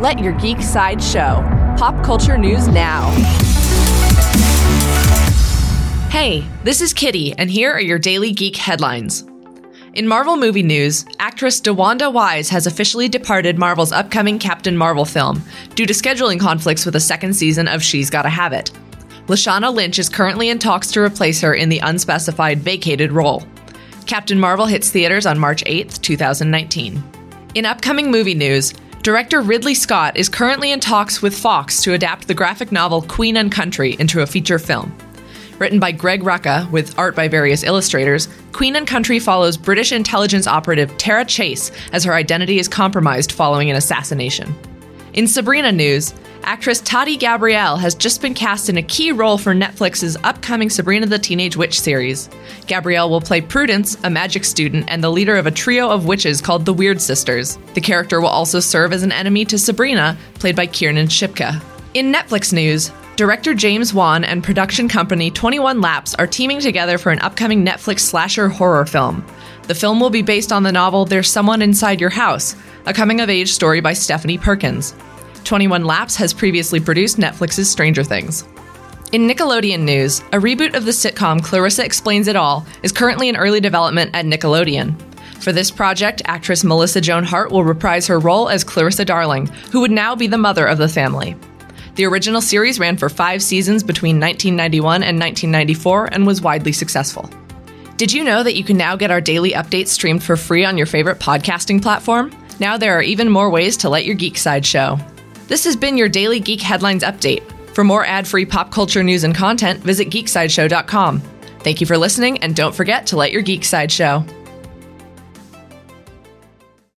Let your geek side show. Pop culture news now. Hey, this is Kitty, and here are your daily geek headlines. In Marvel movie news, actress DeWanda Wise has officially departed Marvel's upcoming Captain Marvel film due to scheduling conflicts with a second season of She's Gotta Have It. Lashana Lynch is currently in talks to replace her in the unspecified vacated role. Captain Marvel hits theaters on March 8th, 2019. In upcoming movie news, Director Ridley Scott is currently in talks with Fox to adapt the graphic novel Queen and Country into a feature film. Written by Greg Rucka with art by various illustrators, Queen and Country follows British intelligence operative Tara Chase as her identity is compromised following an assassination. In Sabrina news, actress Tati Gabrielle has just been cast in a key role for Netflix's upcoming Sabrina the Teenage Witch series. Gabrielle will play Prudence, a magic student, and the leader of a trio of witches called the Weird Sisters. The character will also serve as an enemy to Sabrina, played by Kiernan Shipka. In Netflix news, director James Wan and production company 21 Laps are teaming together for an upcoming Netflix slasher horror film. The film will be based on the novel There's Someone Inside Your House, a coming of age story by Stephanie Perkins. 21 Laps has previously produced Netflix's Stranger Things. In Nickelodeon news, a reboot of the sitcom Clarissa Explains It All is currently in early development at Nickelodeon. For this project, actress Melissa Joan Hart will reprise her role as Clarissa Darling, who would now be the mother of the family. The original series ran for five seasons between 1991 and 1994 and was widely successful. Did you know that you can now get our daily updates streamed for free on your favorite podcasting platform? Now there are even more ways to let your geek side show. This has been your daily Geek Headlines Update. For more ad free pop culture news and content, visit geeksideshow.com. Thank you for listening, and don't forget to let your geek side show.